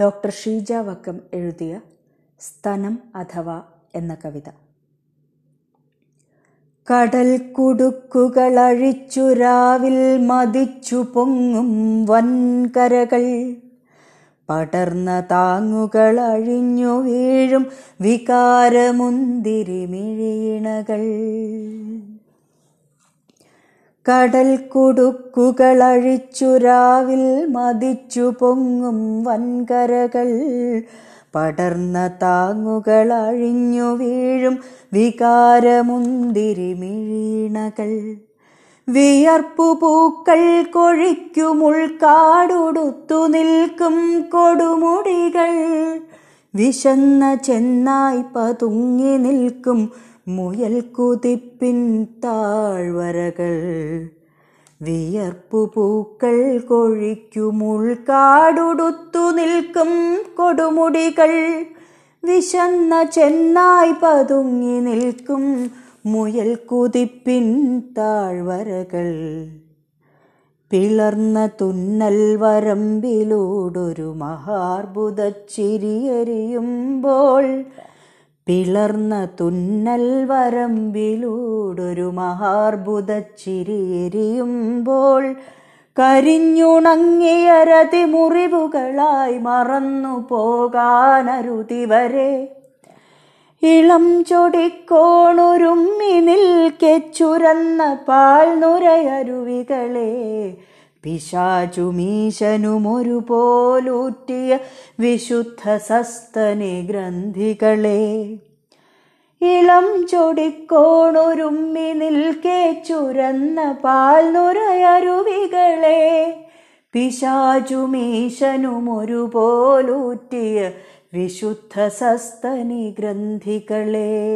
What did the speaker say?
Doctor Sheeja Vakkom എഴുതിയ സ്തനം അഥവാ എന്ന കവിത. കടൽ കുടുക്കുകളഴിച്ചു രാവിൽ മതിച്ചു പൊങ്ങും വൻകരകൾ. പടർന്ന താങ്ങുകൾ അഴിഞ്ഞു വീഴും വികാരമുന്തിരി മിഴിയിണകൾ കടൽ കുടുക്കുകളഴിച്ചുരാവിൽ മതിച്ചു പൊങ്ങും വൻകരകൾ. പടർന്ന താങ്ങുകൾ അഴിഞ്ഞു വീഴും വികാരമുന്തിരി മിഴീണകൾ വിയർപ്പു പൂക്കൾ കൊഴിക്കുമുൾക്കാടുടുത്തു നിൽക്കും കൊടുമുടികൾ. വിശന്ന ചെന്നായി പതുങ്ങി നിൽക്കും മുയൽ കുതിപ്പിൻ താഴ്വരകൾ വിയർപ്പു പൂക്കൾ കൊഴിക്കുമുൾക്കാടുടുത്തു നിൽക്കും കൊടുമുടികൾ വിശന്ന ചെന്നായി പതുങ്ങി നിൽക്കും മുയൽ കുതിപ്പിൻ താഴ്വരകൾ. പിളർന്ന തുന്നൽ വരമ്പിലൂടൊരു മഹാർബുദ ചിരിയെറിയുമ്പോൾ പിളർന്ന തുന്നൽ വരമ്പിലൂടൊരു മഹാർബുദ ചിരിയെരിയുമ്പോൾ കരിഞ്ഞുണങ്ങിയരതി രതിമുറിവുകളായി മറന്നു പോകാനരുതി വരെ ഇളം ചൊടിക്കോണുരുമ്മി നിൽക്കെ ചുരന്ന പാൽ നുരയരുവികളെ പിശാചുമീശനുമൊരുപോലൂറ്റിയ വിശുദ്ധ സസ്തനി ഗ്രന്ഥികളെ. ഇളം ചൊടിക്കോണൊരുമ്മി നിൽക്കെ ചുരന്ന പാൽ നുരയരുവികളെ പിശാചുമീശനുമൊരുപോലൂറ്റിയ വിശുദ്ധ സസ്തനി ഗ്രന്ഥികളെ.